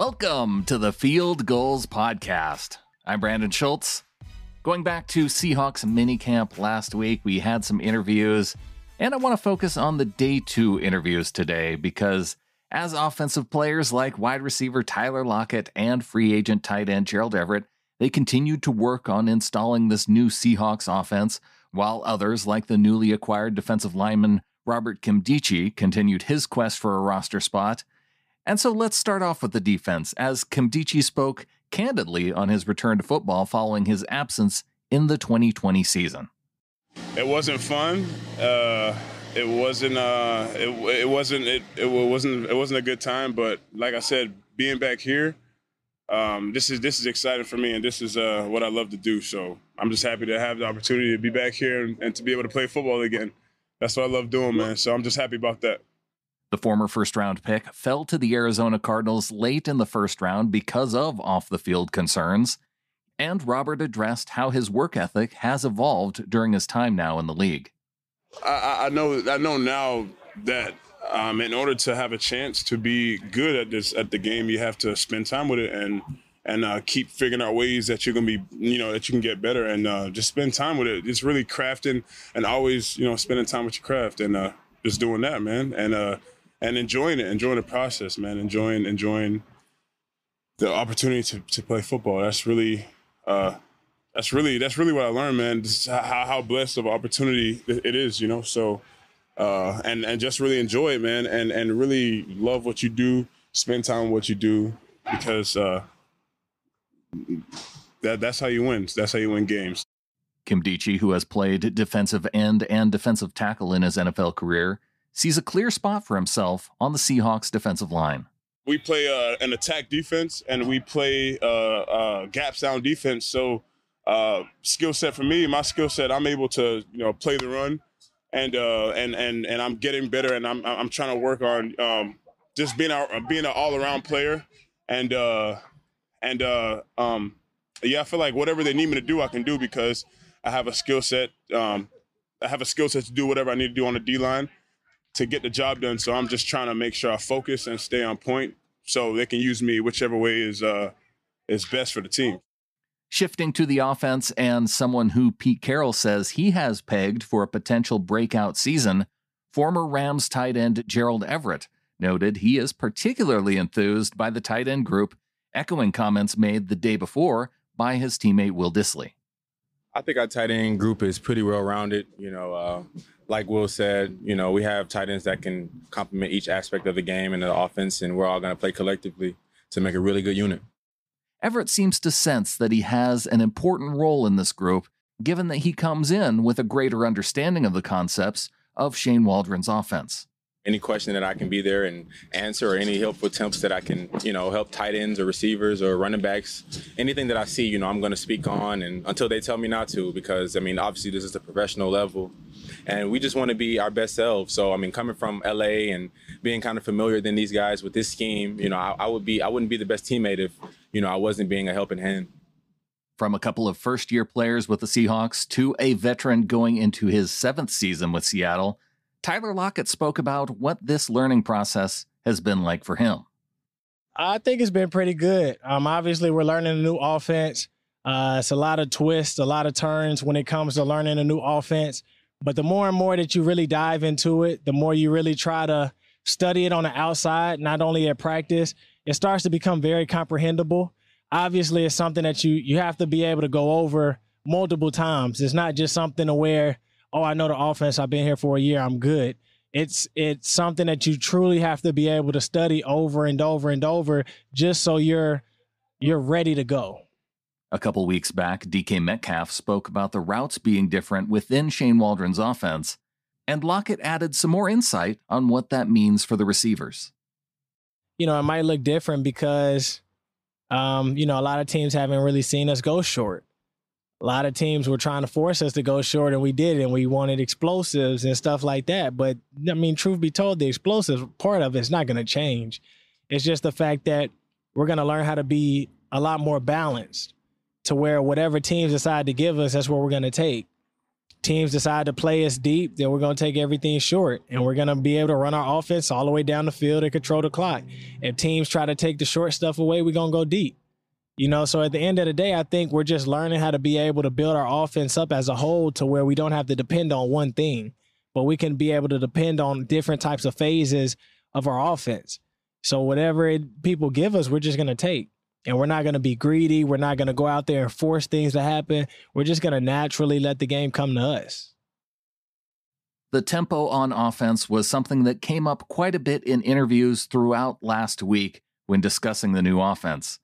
Welcome to the Field Gulls Podcast. I'm Brandon Schultz. Going back to Seahawks minicamp last week, we had some interviews, and I want to focus on the day two interviews today because as offensive players like wide receiver Tyler Lockett and free agent tight end Gerald Everett, they continued to work on installing this new Seahawks offense, while others, like the newly acquired defensive lineman Robert Nkemdiche, continued his quest for a roster spot. And so let's start off with the defense, as Nkemdiche spoke candidly on his return to football following his absence in the 2020 season. It wasn't fun. Uh, it wasn't. Uh, it, it wasn't. It, it wasn't. It wasn't a good time. But like I said, being back here, um, this is this is exciting for me, and this is uh, what I love to do. So I'm just happy to have the opportunity to be back here and, and to be able to play football again. That's what I love doing, man. So I'm just happy about that. The former first round pick fell to the Arizona Cardinals late in the first round because of off the field concerns. And Robert addressed how his work ethic has evolved during his time now in the league. I, I know I know now that um, in order to have a chance to be good at this at the game, you have to spend time with it and and uh, keep figuring out ways that you're gonna be you know that you can get better and uh, just spend time with it. It's really crafting and always you know spending time with your craft and uh, just doing that, man. And uh, and enjoying it, enjoying the process, man, enjoying enjoying the opportunity to, to play football. That's really uh, that's really that's really what I learned, man. how how blessed of opportunity it is, you know. So uh, and and just really enjoy it, man, and and really love what you do, spend time what you do, because uh, that that's how you win. That's how you win games. Nkemdiche, who has played defensive end and defensive tackle in his NFL career, sees a clear spot for himself on the Seahawks defensive line. We play uh, an attack defense and we play uh, uh, gap sound defense. So, uh, skill set for me, my skill set, I'm able to you know play the run, and uh, and and and I'm getting better, and I'm I'm trying to work on um, just being a, being an all around player, and uh, and um, yeah, I feel like whatever they need me to do, I can do because I have a skill set. Um, I have a skill set to do whatever I need to do on the D line to get the job done. So I'm just trying to make sure I focus and stay on point so they can use me whichever way is uh, is best for the team. Shifting to the offense and someone who Pete Carroll says he has pegged for a potential breakout season, former Rams tight end Gerald Everett noted he is particularly enthused by the tight end group, echoing comments made the day before by his teammate Will Dissly. I think our tight end group is pretty well rounded. You know, uh, like Will said, you know, we have tight ends that can complement each aspect of the game and the offense, and we're all going to play collectively to make a really good unit. Everett seems to sense that he has an important role in this group, given that he comes in with a greater understanding of the concepts of Shane Waldron's offense any question that I can be there and answer or any helpful tips that I can, you know, help tight ends or receivers or running backs, anything that I see, you know, I'm going to speak on and until they tell me not to because I mean, obviously this is the professional level and we just want to be our best selves. So, I mean, coming from LA and being kind of familiar than these guys with this scheme, you know, I, I would be I wouldn't be the best teammate if, you know, I wasn't being a helping hand. From a couple of first year players with the Seahawks to a veteran going into his seventh season with Seattle, Tyler Lockett spoke about what this learning process has been like for him. I think it's been pretty good. Um, obviously, we're learning a new offense. Uh, it's a lot of twists, a lot of turns when it comes to learning a new offense. But the more and more that you really dive into it, the more you really try to study it on the outside, not only at practice, it starts to become very comprehensible. Obviously, it's something that you you have to be able to go over multiple times. It's not just something where oh, I know the offense. I've been here for a year. I'm good. It's it's something that you truly have to be able to study over and over and over just so you're you're ready to go. A couple weeks back, DK Metcalf spoke about the routes being different within Shane Waldron's offense And Lockett added some more insight on what that means for the receivers. You know, it might look different because, um, you know, a lot of teams haven't really seen us go short. A lot of teams were trying to force us to go short, and we did, and we wanted explosives and stuff like that. But I mean, truth be told, the explosives part of it's not going to change. It's just the fact that we're going to learn how to be a lot more balanced to where whatever teams decide to give us, that's what we're going to take. Teams decide to play us deep, then we're going to take everything short and we're going to be able to run our offense all the way down the field and control the clock. If teams try to take the short stuff away, we're going to go deep. You know, so at the end of the day, I think we're just learning how to be able to build our offense up as a whole to where we don't have to depend on one thing, but we can be able to depend on different types of phases of our offense. So whatever it, people give us, we're just going to take. And we're not going to be greedy. We're not going to go out there and force things to happen. We're just going to naturally let the game come to us. The tempo on offense was something that came up quite a bit in interviews throughout last week when discussing the new offense.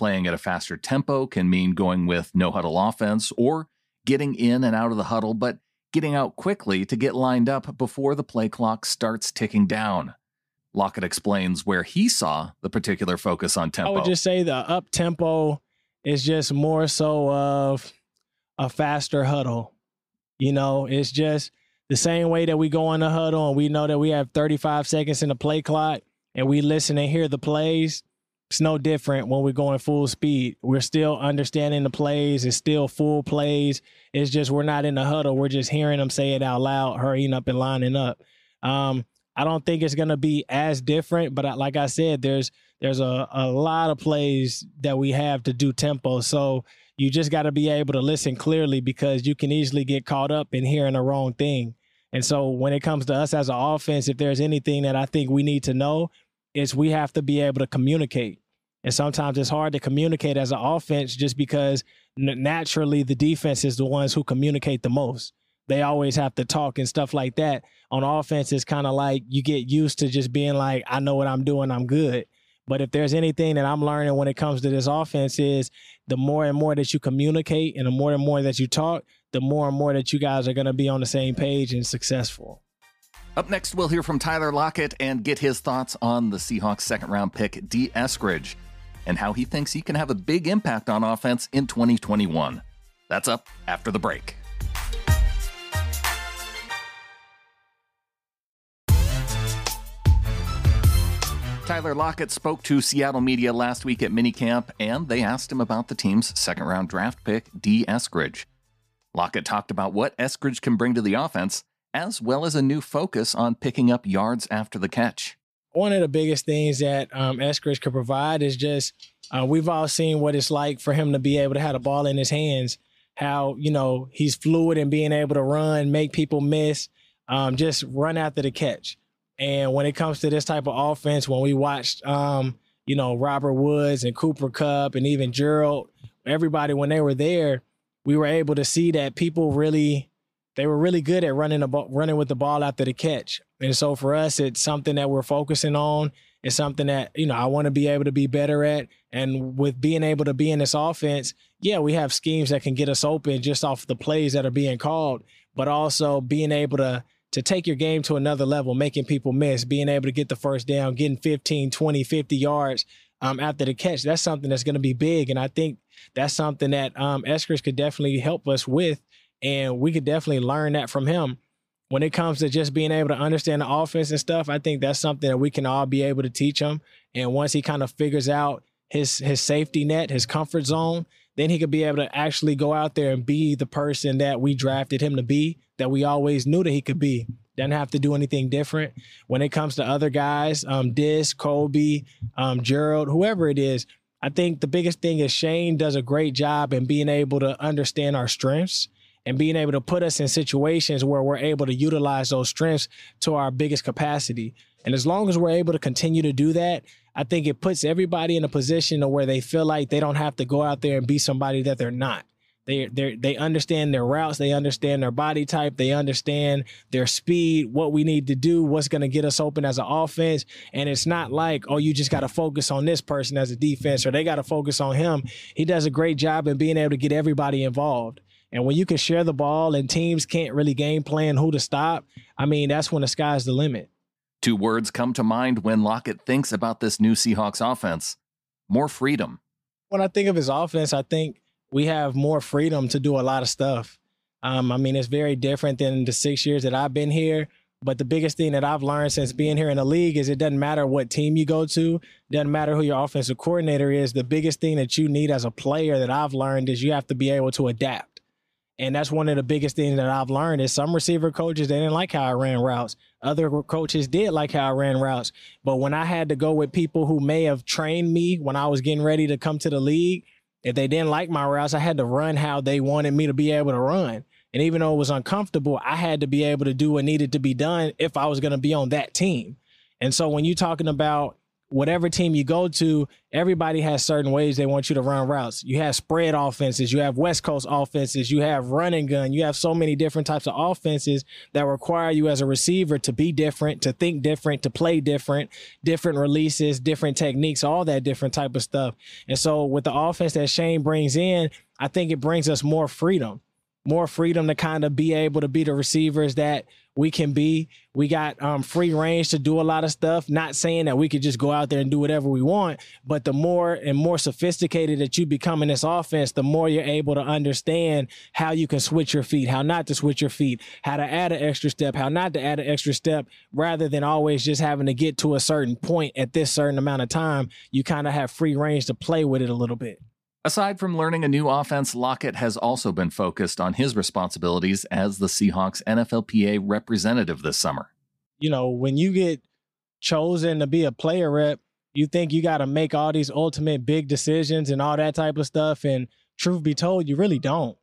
Playing at a faster tempo can mean going with no huddle offense or getting in and out of the huddle, but getting out quickly to get lined up before the play clock starts ticking down. Lockett explains where he saw the particular focus on tempo. I would just say the up tempo is just more so of a faster huddle. You know, it's just the same way that we go in the huddle and we know that we have 35 seconds in the play clock and we listen and hear the plays. It's no different when we're going full speed. We're still understanding the plays. It's still full plays. It's just we're not in the huddle. We're just hearing them say it out loud, hurrying up and lining up. Um, I don't think it's to be as different, but like I said, there's there's a, a lot of plays that we have to do tempo. So you just got to be able to listen clearly because you can easily get caught up in hearing the wrong thing. And so when it comes to us as an offense, if there's anything that I think we need to know, is we have to be able to communicate. And sometimes it's hard to communicate as an offense just because naturally the defense is the ones who communicate the most they always have to talk and stuff like that. On offense, it's kind of like you get used to just being like, I know what I'm doing, I'm good. But if there's anything that I'm learning when it comes to this offense is the more and more that you communicate and the more and more that you talk, the more and more that you guys are going to be on the same page and successful. Up next, we'll hear from Tyler Lockett and get his thoughts on the Seahawks second round pick, D. Eskridge, and how he thinks he can have a big impact on offense in 2021. That's up after the break. Tyler Lockett spoke to Seattle media last week at minicamp, and they asked him about the team's second round draft pick, D. Eskridge. Lockett talked about what Eskridge can bring to the offense, as well as a new focus on picking up yards after the catch. One of the biggest things that um, Eskridge could provide is just uh, we've all seen what it's like for him to be able to have the ball in his hands, how, you know, he's fluid and being able to run, make people miss, um, just run after the catch. And when it comes to this type of offense, when we watched, um, you know, Robert Woods and Cooper Kupp and even Gerald, Everett when they were there, we were able to see that people really, they were really good at running running with the ball after the catch. And so for us, it's something that we're focusing on. It's something that you know I want to be able to be better at. And with being able to be in this offense, yeah, we have schemes that can get us open just off the plays that are being called, but also being able to to take your game to another level, making people miss, being able to get the first down, getting 15, 20, 50 yards um, after the catch. That's something that's going to be big. And I think that's something that um, could definitely help us with. And we could definitely learn that from him. When it comes to just being able to understand the offense and stuff, I think that's something that we can all be able to teach him. And once he kind of figures out his his safety net, his comfort zone, then he could be able to actually go out there and be the person that we drafted him to be, that we always knew that he could be. Doesn't have to do anything different. When it comes to other guys, um, Dis, Kobe, um, Gerald, whoever it is, I think the biggest thing is Shane does a great job in being able to understand our strengths and being able to put us in situations where we're able to utilize those strengths to our biggest capacity. And as long as we're able to continue to do that, I think it puts everybody in a position where they feel like they don't have to go out there and be somebody that they're not. They they they understand their routes, they understand their body type, they understand their speed, what we need to do, what's going to get us open as an offense, and it's not like oh you just got to focus on this person as a defense or they got to focus on him. He does a great job in being able to get everybody involved. And when you can share the ball and teams can't really game plan who to stop, I mean, that's when the sky's the limit. Two words come to mind when Lockett thinks about this new Seahawks offense more freedom. When I think of his offense, I think we have more freedom to do a lot of stuff. Um, I mean, it's very different than the six years that I've been here. But the biggest thing that I've learned since being here in the league is it doesn't matter what team you go to, doesn't matter who your offensive coordinator is. The biggest thing that you need as a player that I've learned is you have to be able to adapt. And that's one of the biggest things that I've learned is some receiver coaches, they didn't like how I ran routes. Other coaches did like how I ran routes. But when I had to go with people who may have trained me when I was getting ready to come to the league, if they didn't like my routes, I had to run how they wanted me to be able to run. And even though it was uncomfortable, I had to be able to do what needed to be done if I was going to be on that team. And so when you're talking about whatever team you go to, everybody has certain ways they want you to run routes. You have spread offenses, you have West Coast offenses, you have running gun, you have so many different types of offenses that require you as a receiver to be different, to think different, to play different, different releases, different techniques, all that different type of stuff. And so with the offense that Shane brings in, I think it brings us more freedom more freedom to kind of be able to be the receivers that we can be. We got um, free range to do a lot of stuff. Not saying that we could just go out there and do whatever we want, but the more and more sophisticated that you become in this offense, the more you're able to understand how you can switch your feet, how not to switch your feet, how to add an extra step, how not to add an extra step, rather than always just having to get to a certain point at this certain amount of time. You kind of have free range to play with it a little bit. Aside from learning a new offense, Lockett has also been focused on his responsibilities as the Seahawks NFLPA representative this summer. You know, when you get chosen to be a player rep, you think you got to make all these ultimate big decisions and all that type of stuff. And truth be told, you really don't.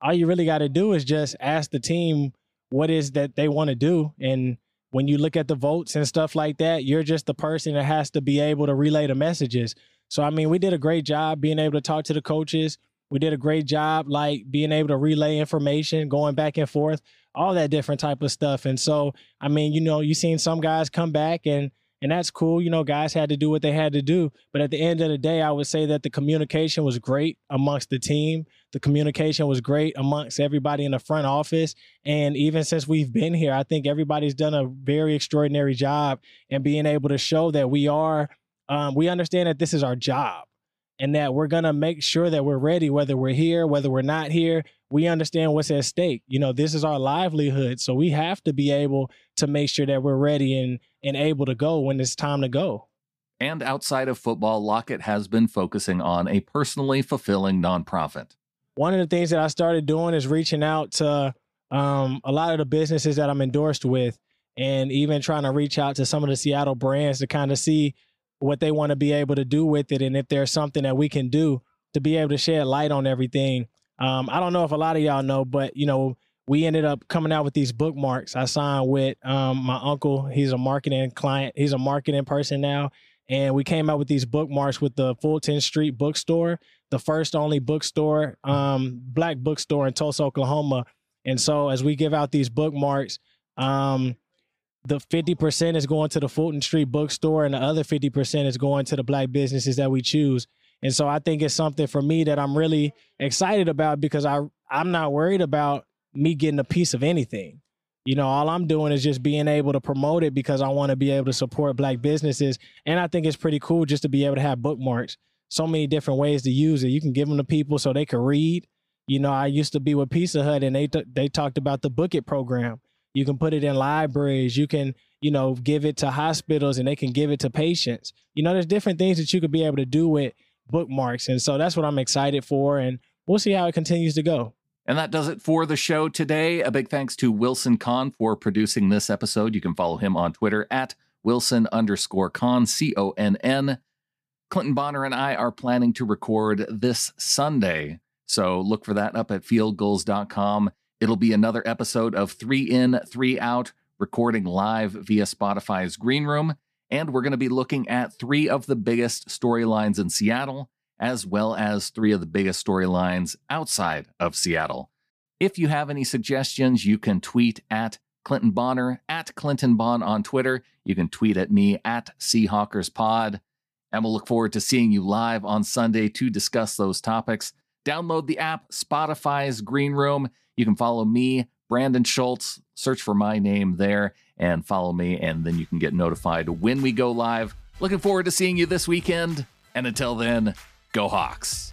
All you really got to do is just ask the team what is that they want to do. And when you look at the votes and stuff like that, you're just the person that has to be able to relay the messages. So I mean, we did a great job being able to talk to the coaches. We did a great job like being able to relay information, going back and forth, all that different type of stuff. And so, I mean, you know, you seen some guys come back and and that's cool. You know, guys had to do what they had to do. But at the end of the day, I would say that the communication was great amongst the team. The communication was great amongst everybody in the front office. And even since we've been here, I think everybody's done a very extraordinary job in being able to show that we are um, we understand that this is our job and that we're going to make sure that we're ready, whether we're here, whether we're not here. We understand what's at stake. You know, this is our livelihood. So we have to be able to make sure that we're ready and, and able to go when it's time to go. And outside of football, Lockett has been focusing on a personally fulfilling nonprofit. One of the things that I started doing is reaching out to um, a lot of the businesses that I'm endorsed with and even trying to reach out to some of the Seattle brands to kind of see what they want to be able to do with it, and if there's something that we can do to be able to shed light on everything. Um, I don't know if a lot of y'all know, but you know, we ended up coming out with these bookmarks. I signed with um, my uncle. He's a marketing client. He's a marketing person now. And we came out with these bookmarks with the Fulton Street Bookstore, the first only bookstore, um, black bookstore in Tulsa, Oklahoma. And so as we give out these bookmarks, um, the 50% is going to the Fulton Street bookstore and the other 50% is going to the black businesses that we choose. And so I think it's something for me that I'm really excited about because I I'm not worried about me getting a piece of anything. You know, all I'm doing is just being able to promote it because I want to be able to support black businesses. And I think it's pretty cool just to be able to have bookmarks. So many different ways to use it. You can give them to people so they can read. You know, I used to be with Pizza Hut and they t- they talked about the Book It program you can put it in libraries. You can, you know, give it to hospitals and they can give it to patients. You know, there's different things that you could be able to do with bookmarks. And so that's what I'm excited for. And we'll see how it continues to go. And that does it for the show today. A big thanks to Wilson Conn for producing this episode. You can follow him on Twitter at Wilson underscore Conn, C O N N. Clinton Bonner and I are planning to record this Sunday. So look for that up at fieldgulls.com. It'll be another episode of Three In, Three Out, recording live via Spotify's Green Room. And we're going to be looking at three of the biggest storylines in Seattle, as well as three of the biggest storylines outside of Seattle. If you have any suggestions, you can tweet at Clinton Bonner, at Clinton Bon on Twitter. You can tweet at me at SeahawkersPod. And we'll look forward to seeing you live on Sunday to discuss those topics. Download the app, Spotify's Green Room. You can follow me, Brandon Schultz. Search for my name there and follow me, and then you can get notified when we go live. Looking forward to seeing you this weekend. And until then, go Hawks.